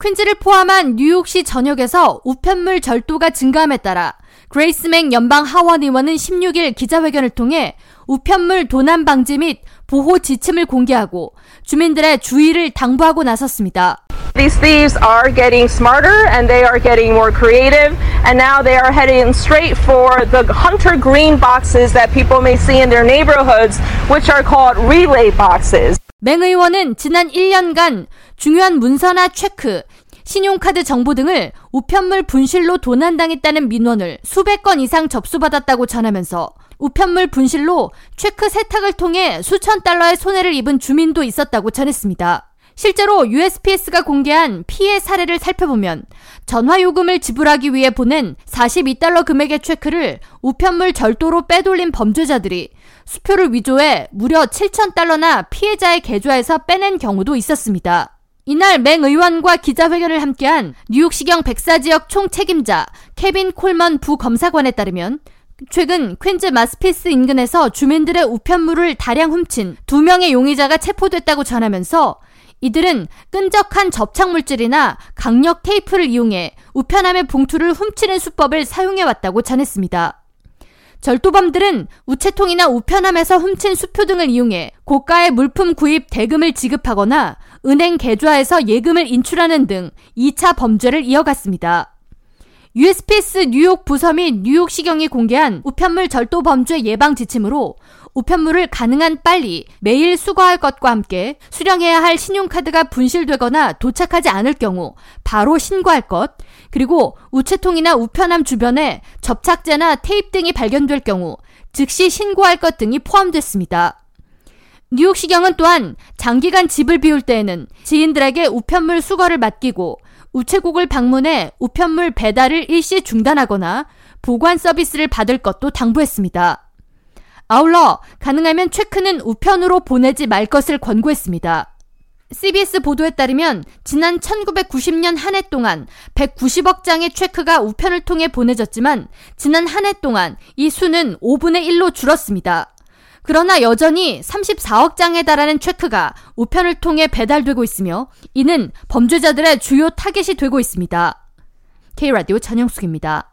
퀸즈를 포함한 뉴욕시 전역에서 우편물 절도가 증가함에 따라 그레이스맹 연방 하원 의원은 16일 기자회견을 통해 우편물 도난 방지 및 보호 지침을 공개하고 주민들의 주의를 당부하고 나섰습니다. These thieves are getting smarter and they are getting more creative and now they are heading straight for the hunter green boxes that people may see in their neighborhoods which are called relay boxes. 맹 의원은 지난 1년간 중요한 문서나 체크, 신용카드 정보 등을 우편물 분실로 도난당했다는 민원을 수백 건 이상 접수받았다고 전하면서 우편물 분실로 체크 세탁을 통해 수천 달러의 손해를 입은 주민도 있었다고 전했습니다. 실제로 USPS가 공개한 피해 사례를 살펴보면 전화 요금을 지불하기 위해 보낸 42달러 금액의 체크를 우편물 절도로 빼돌린 범죄자들이 수표를 위조해 무려 7천달러나 피해자의 계좌에서 빼낸 경우도 있었습니다. 이날 멩 의원과 기자회견을 함께한 뉴욕시경 백사 지역 총 책임자 케빈 콜먼 부검사관에 따르면 최근 퀸즈 마스페스 인근에서 주민들의 우편물을 다량 훔친 두 명의 용의자가 체포됐다고 전하면서 이들은 끈적한 접착 물질이나 강력 테이프를 이용해 우편함의 봉투를 훔치는 수법을 사용해왔다고 전했습니다. 절도범들은 우체통이나 우편함에서 훔친 수표 등을 이용해 고가의 물품 구입 대금을 지급하거나 은행 계좌에서 예금을 인출하는 등 2차 범죄를 이어갔습니다. USPS 뉴욕 부서 및 뉴욕시경이 공개한 우편물 절도 범죄 예방 지침으로 우편물을 가능한 빨리 매일 수거할 것과 함께 수령해야 할 신용카드가 분실되거나 도착하지 않을 경우 바로 신고할 것, 그리고 우체통이나 우편함 주변에 접착제나 테이프 등이 발견될 경우 즉시 신고할 것 등이 포함됐습니다. 뉴욕시경은 또한 장기간 집을 비울 때에는 지인들에게 우편물 수거를 맡기고 우체국을 방문해 우편물 배달을 일시 중단하거나 보관 서비스를 받을 것도 당부했습니다. 아울러 가능하면 체크는 우편으로 보내지 말 것을 권고했습니다. CBS 보도에 따르면 지난 1990년 한 해 동안 190억 장의 체크가 우편을 통해 보내졌지만 지난 한 해 동안 이 수는 5분의 1로 줄었습니다. 그러나 여전히 34억 장에 달하는 체크가 우편을 통해 배달되고 있으며 이는 범죄자들의 주요 타겟이 되고 있습니다. K라디오 전영숙입니다.